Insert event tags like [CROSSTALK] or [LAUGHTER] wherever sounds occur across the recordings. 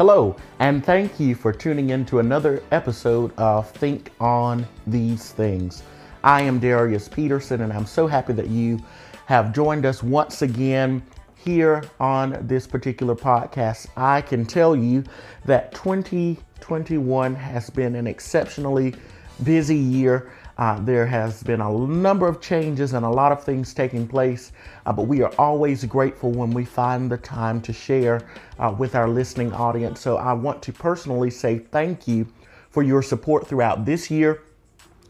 Hello, and thank you for tuning in to another episode of Think on These Things. I am Darius Peterson, and I'm so happy that you have joined us once again here on this particular podcast. I can tell you that 2021 has been an exceptionally busy year. Uh, there has been a number of changes and a lot of things taking place, uh, but we are always grateful when we find the time to share uh, with our listening audience. So I want to personally say thank you for your support throughout this year,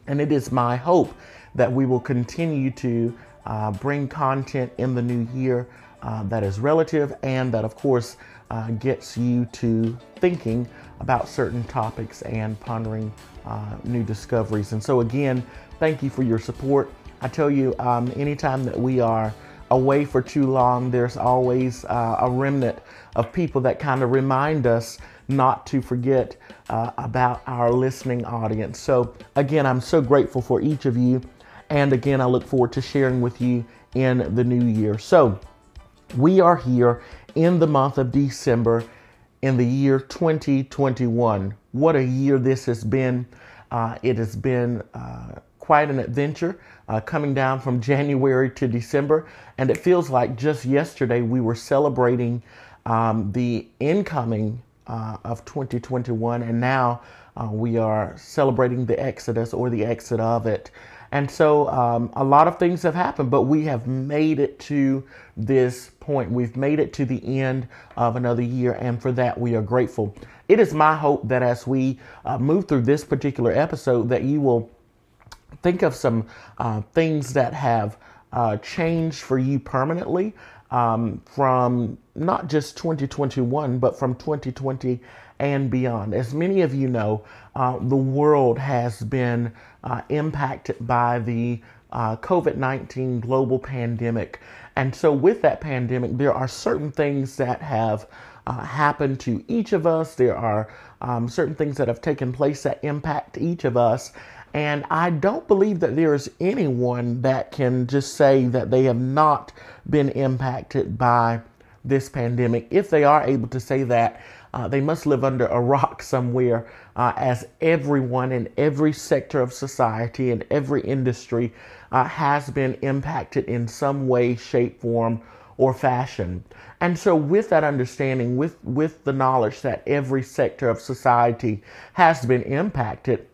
and it is my hope that we will continue to uh, bring content in the new year uh, that is relative and that, of course, uh, gets you to thinking about certain topics and pondering uh, new discoveries. And so, again, thank you for your support. I tell you, um, anytime that we are away for too long, there's always uh, a remnant of people that kind of remind us not to forget uh, about our listening audience. So, again, I'm so grateful for each of you. And again, I look forward to sharing with you in the new year. So, we are here in the month of December in the year 2021. What a year this has been. Uh, it has been uh, quite an adventure uh, coming down from January to December. And it feels like just yesterday we were celebrating um, the incoming uh, of 2021. And now uh, we are celebrating the exodus or the exit of it. And so um, a lot of things have happened, but we have made it to this point. We've made it to the end of another year, and for that we are grateful. It is my hope that as we uh, move through this particular episode, that you will think of some uh, things that have uh, changed for you permanently um, from not just 2021, but from 2020 and beyond. As many of you know, uh, the world has been uh, impacted by the uh, COVID 19 global pandemic. And so, with that pandemic, there are certain things that have uh, happened to each of us. There are um, certain things that have taken place that impact each of us. And I don't believe that there is anyone that can just say that they have not been impacted by this pandemic. If they are able to say that, uh, they must live under a rock [LAUGHS] somewhere, uh, as everyone in every sector of society and every industry uh, has been impacted in some way, shape, form, or fashion. And so, with that understanding, with, with the knowledge that every sector of society has been impacted,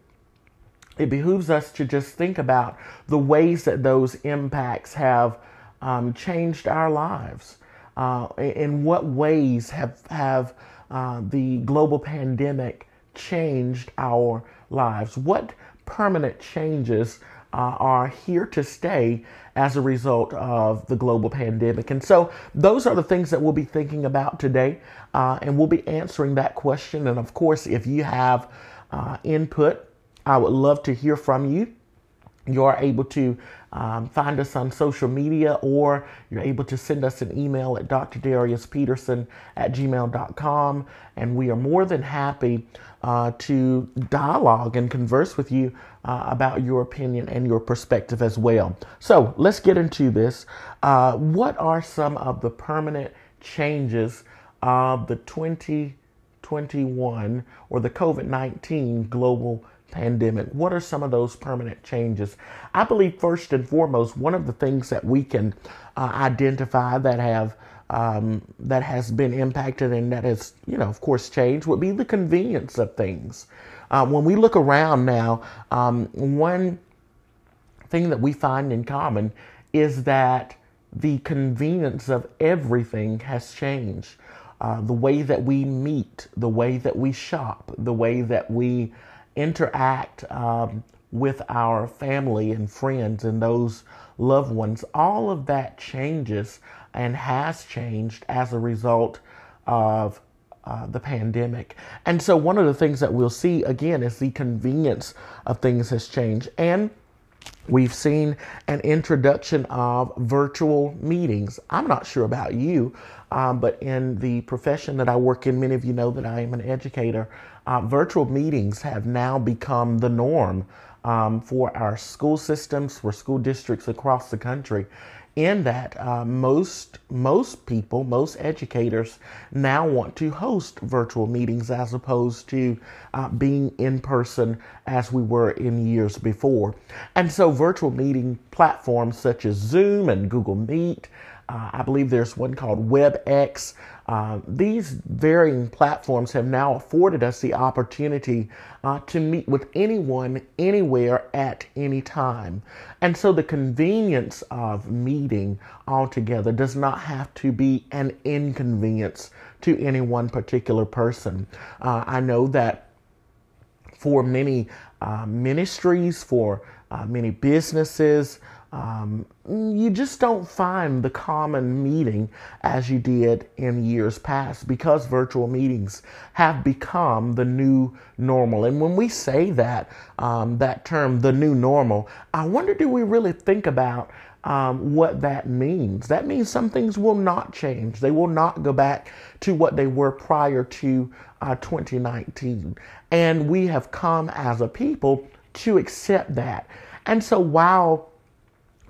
it behooves us to just think about the ways that those impacts have um, changed our lives. Uh, in what ways have have uh, the global pandemic changed our lives? What permanent changes uh, are here to stay as a result of the global pandemic? And so, those are the things that we'll be thinking about today, uh, and we'll be answering that question. And of course, if you have uh, input, I would love to hear from you. You are able to um, find us on social media or you're able to send us an email at drdariuspeterson at gmail.com. And we are more than happy uh, to dialogue and converse with you uh, about your opinion and your perspective as well. So let's get into this. Uh, what are some of the permanent changes of the 2021 or the COVID 19 global pandemic? What are some of those permanent changes? I believe, first and foremost, one of the things that we can uh, identify that have um, that has been impacted and that has, you know, of course, changed would be the convenience of things. Uh, when we look around now, um, one thing that we find in common is that the convenience of everything has changed. Uh, the way that we meet, the way that we shop, the way that we interact um, with our family and friends and those loved ones, all of that changes and has changed as a result of uh, the pandemic. And so, one of the things that we'll see again is the convenience of things has changed. And We've seen an introduction of virtual meetings. I'm not sure about you, um, but in the profession that I work in, many of you know that I am an educator. Uh, virtual meetings have now become the norm um, for our school systems, for school districts across the country. in that uh, most most people, most educators now want to host virtual meetings as opposed to uh, being in person as we were in years before. And so, virtual meeting platforms such as Zoom and Google Meet. Uh, I believe there's one called WebEx. Uh, these varying platforms have now afforded us the opportunity uh, to meet with anyone, anywhere, at any time. And so the convenience of meeting altogether does not have to be an inconvenience to any one particular person. Uh, I know that for many uh, ministries, for uh, many businesses, um, you just don't find the common meeting as you did in years past because virtual meetings have become the new normal. And when we say that, um, that term, the new normal, I wonder do we really think about um, what that means? That means some things will not change, they will not go back to what they were prior to uh, 2019. And we have come as a people to accept that. And so while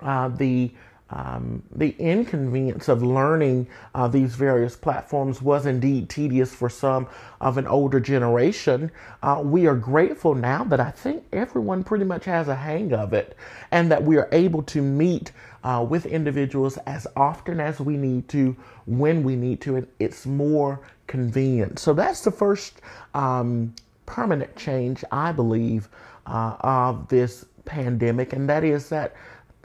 uh, the um, the inconvenience of learning uh, these various platforms was indeed tedious for some of an older generation. Uh, we are grateful now that I think everyone pretty much has a hang of it and that we are able to meet uh, with individuals as often as we need to, when we need to, and it's more convenient. So that's the first um, permanent change, I believe, uh, of this pandemic, and that is that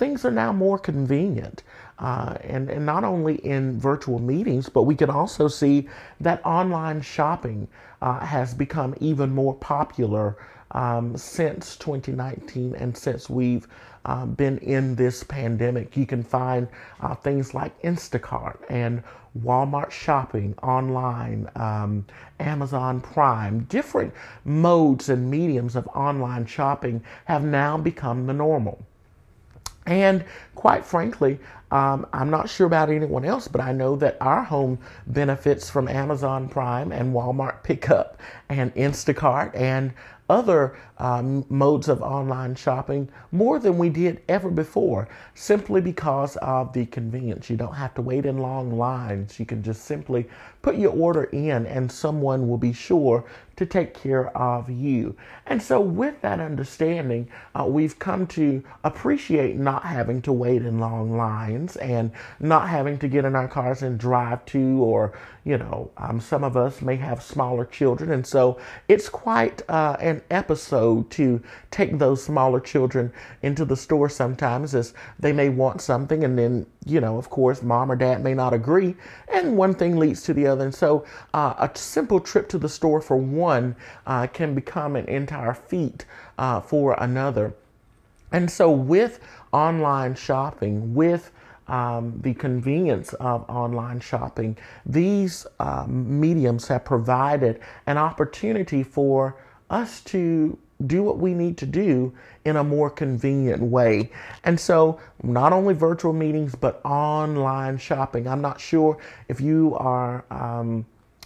things are now more convenient. Uh, and, and not only in virtual meetings, but we can also see that online shopping uh, has become even more popular um, since 2019 and since we've uh, been in this pandemic. You can find uh, things like Instacart and Walmart shopping online, um, Amazon Prime, different modes and mediums of online shopping have now become the normal. And quite frankly, um, I'm not sure about anyone else, but I know that our home benefits from Amazon Prime and Walmart Pickup and Instacart and other um, modes of online shopping more than we did ever before, simply because of the convenience. You don't have to wait in long lines. You can just simply put your order in, and someone will be sure to take care of you. And so, with that understanding, uh, we've come to appreciate not having to wait in long lines and not having to get in our cars and drive to, or, you know, um, some of us may have smaller children. And so, it's quite uh, an episode to take those smaller children into the store sometimes as they may want something and then you know, of course, mom or dad may not agree, and one thing leads to the other. And so, uh, a simple trip to the store for one uh, can become an entire feat uh, for another. And so, with online shopping, with um, the convenience of online shopping, these um, mediums have provided an opportunity for us to do what we need to do in a more convenient way. And so, not only virtual meetings, but online shopping. I'm not sure if you are um,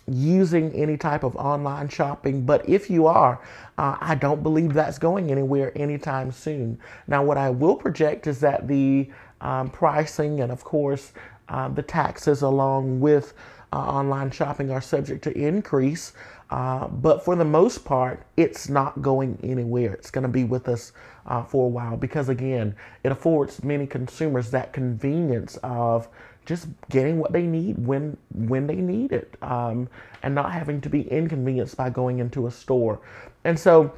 using any type of online shopping, but if you are, uh, I don't believe that's going anywhere anytime soon. Now, what I will project is that the um, pricing and, of course, uh, the taxes along with uh, online shopping are subject to increase. Uh, but for the most part, it's not going anywhere. It's going to be with us uh, for a while because, again, it affords many consumers that convenience of just getting what they need when when they need it, um, and not having to be inconvenienced by going into a store. And so,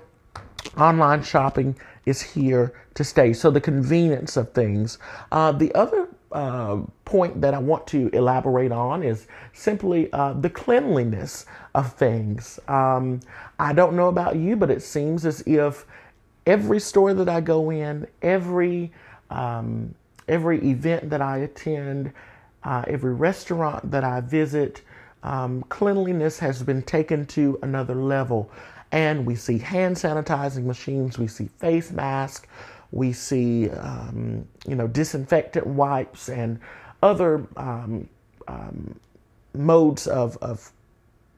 online shopping is here to stay. So the convenience of things. Uh, the other uh, point that I want to elaborate on is simply uh, the cleanliness of things. Um, I don't know about you, but it seems as if every store that I go in, every um, every event that I attend, uh, every restaurant that I visit, um, cleanliness has been taken to another level. And we see hand sanitizing machines, we see face masks, we see, um, you know, disinfectant wipes and other um, um, modes of, of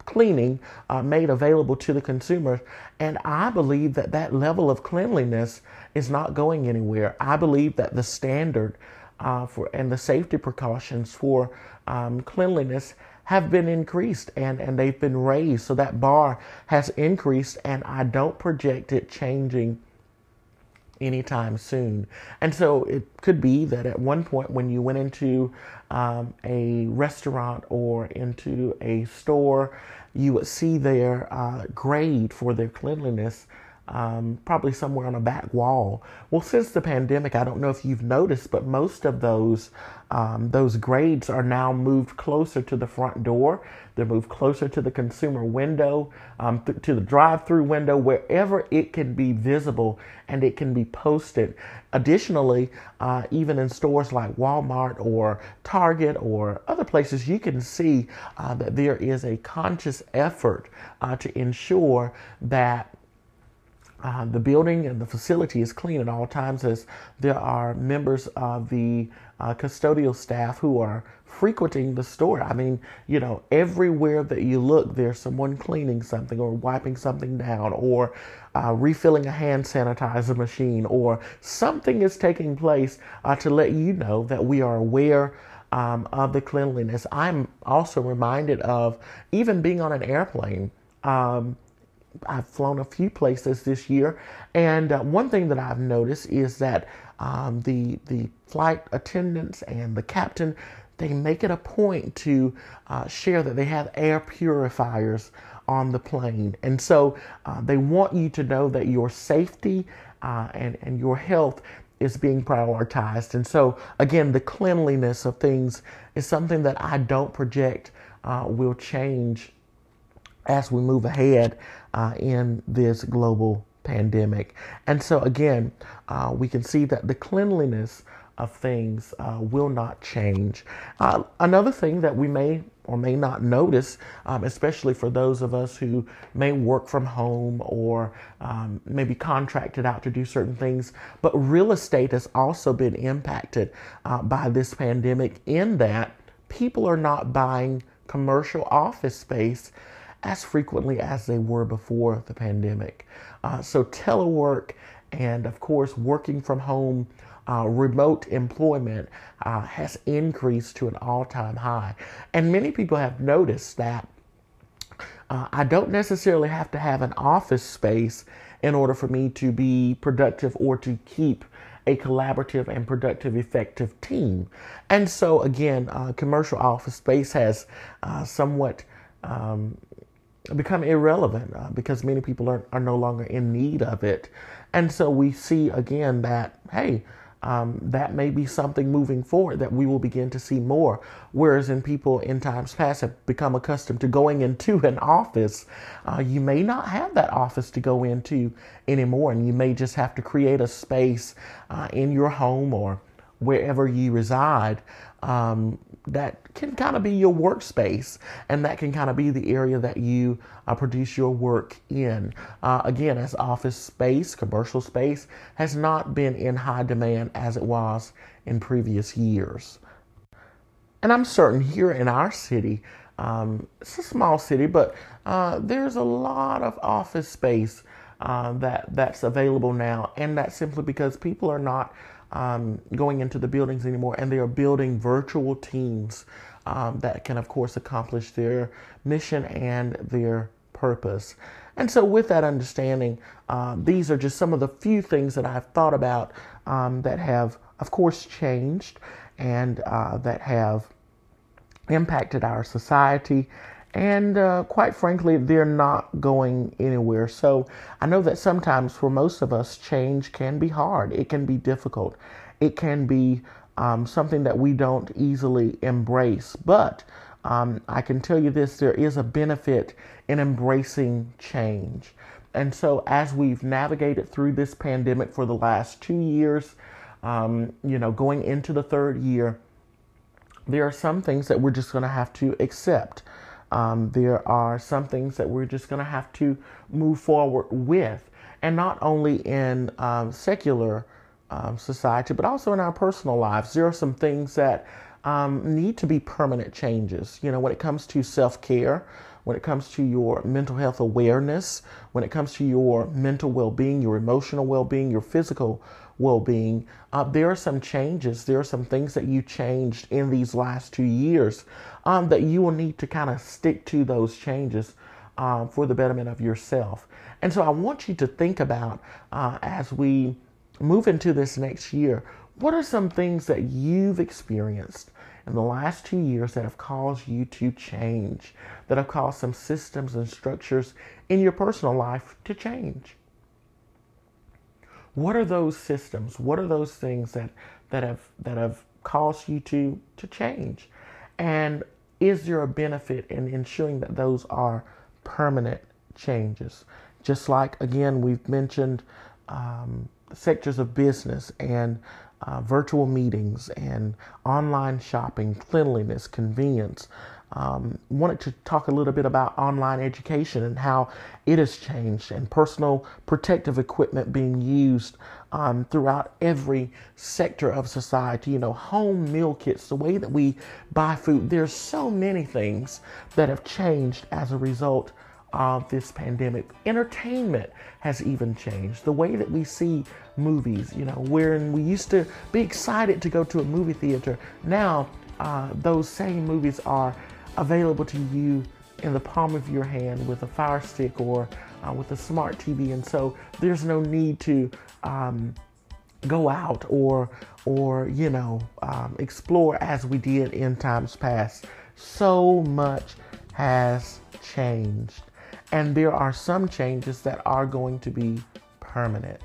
cleaning uh, made available to the consumer. And I believe that that level of cleanliness is not going anywhere. I believe that the standard uh, for and the safety precautions for um, cleanliness have been increased and, and they've been raised. So that bar has increased, and I don't project it changing anytime soon. And so it could be that at one point when you went into um, a restaurant or into a store, you would see their uh, grade for their cleanliness um, probably somewhere on a back wall. Well, since the pandemic, I don't know if you've noticed, but most of those um, those grades are now moved closer to the front door. They're moved closer to the consumer window, um, th- to the drive-through window, wherever it can be visible and it can be posted. Additionally, uh, even in stores like Walmart or Target or other places, you can see uh, that there is a conscious effort uh, to ensure that uh, the building and the facility is clean at all times as there are members of the uh, custodial staff who are frequenting the store. I mean, you know, everywhere that you look, there's someone cleaning something or wiping something down or uh, refilling a hand sanitizer machine or something is taking place uh, to let you know that we are aware um, of the cleanliness. I'm also reminded of even being on an airplane. Um, I've flown a few places this year, and uh, one thing that I've noticed is that um, the the flight attendants and the captain they make it a point to uh, share that they have air purifiers on the plane, and so uh, they want you to know that your safety uh, and and your health is being prioritized. And so again, the cleanliness of things is something that I don't project uh, will change as we move ahead uh, in this global pandemic. And so, again, uh, we can see that the cleanliness of things uh, will not change. Uh, another thing that we may or may not notice, um, especially for those of us who may work from home or um, maybe contracted out to do certain things, but real estate has also been impacted uh, by this pandemic in that people are not buying commercial office space as frequently as they were before the pandemic. Uh, so, telework and, of course, working from home, uh, remote employment uh, has increased to an all time high. And many people have noticed that uh, I don't necessarily have to have an office space in order for me to be productive or to keep a collaborative and productive, effective team. And so, again, uh, commercial office space has uh, somewhat um, become irrelevant uh, because many people are, are no longer in need of it. And so we see again that, hey, um, that may be something moving forward that we will begin to see more. Whereas in people in times past have become accustomed to going into an office, uh, you may not have that office to go into anymore, and you may just have to create a space uh, in your home or wherever you reside um, that can kind of be your workspace and that can kind of be the area that you uh, produce your work in. Uh, again, as office space, commercial space has not been in high demand as it was in previous years. And I'm certain here in our city, um, it's a small city, but uh, there's a lot of office space uh, that that's available now, and that's simply because people are not um, going into the buildings anymore, and they are building virtual teams um, that can, of course, accomplish their mission and their purpose. And so, with that understanding, uh, these are just some of the few things that I've thought about um, that have, of course, changed and uh, that have impacted our society and uh, quite frankly, they're not going anywhere. So I know that sometimes for most of us, change can be hard, it can be difficult, it can be um, something that we don't easily embrace. But um, I can tell you this there is a benefit in embracing change. And so, as we've navigated through this pandemic for the last two years, um, you know, going into the third year, there are some things that we're just going to have to accept. Um, there are some things that we're just going to have to move forward with, and not only in um, secular um, society, but also in our personal lives. There are some things that um, need to be permanent changes. You know, when it comes to self care, when it comes to your mental health awareness, when it comes to your mental well being, your emotional well being, your physical well being, uh, there are some changes. There are some things that you changed in these last two years um, that you will need to kind of stick to those changes uh, for the betterment of yourself. And so I want you to think about uh, as we move into this next year what are some things that you've experienced in the last two years that have caused you to change, that have caused some systems and structures in your personal life to change? What are those systems? What are those things that, that have that have caused you to to change? And is there a benefit in ensuring that those are permanent changes? Just like again we've mentioned um, sectors of business and uh, virtual meetings and online shopping, cleanliness, convenience. Um, wanted to talk a little bit about online education and how it has changed and personal protective equipment being used um, throughout every sector of society. You know, home meal kits, the way that we buy food. There's so many things that have changed as a result of this pandemic. Entertainment has even changed. The way that we see movies, you know, wherein we used to be excited to go to a movie theater, now uh, those same movies are available to you in the palm of your hand with a fire stick or uh, with a smart TV. And so there's no need to um, go out or, or you know, um, explore as we did in times past. So much has changed. And there are some changes that are going to be permanent.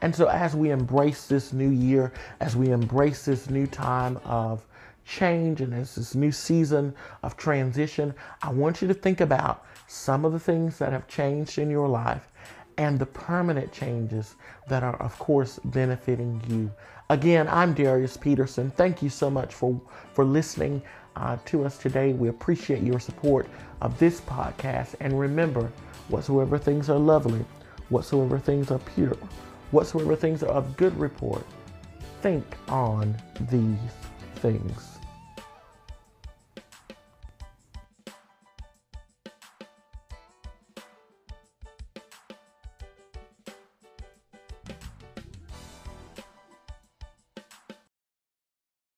And so, as we embrace this new year, as we embrace this new time of change and as this new season of transition, I want you to think about some of the things that have changed in your life and the permanent changes that are, of course, benefiting you. Again, I'm Darius Peterson. Thank you so much for, for listening uh, to us today. We appreciate your support of this podcast. And remember, whatsoever things are lovely, whatsoever things are pure, whatsoever things are of good report, think on these things.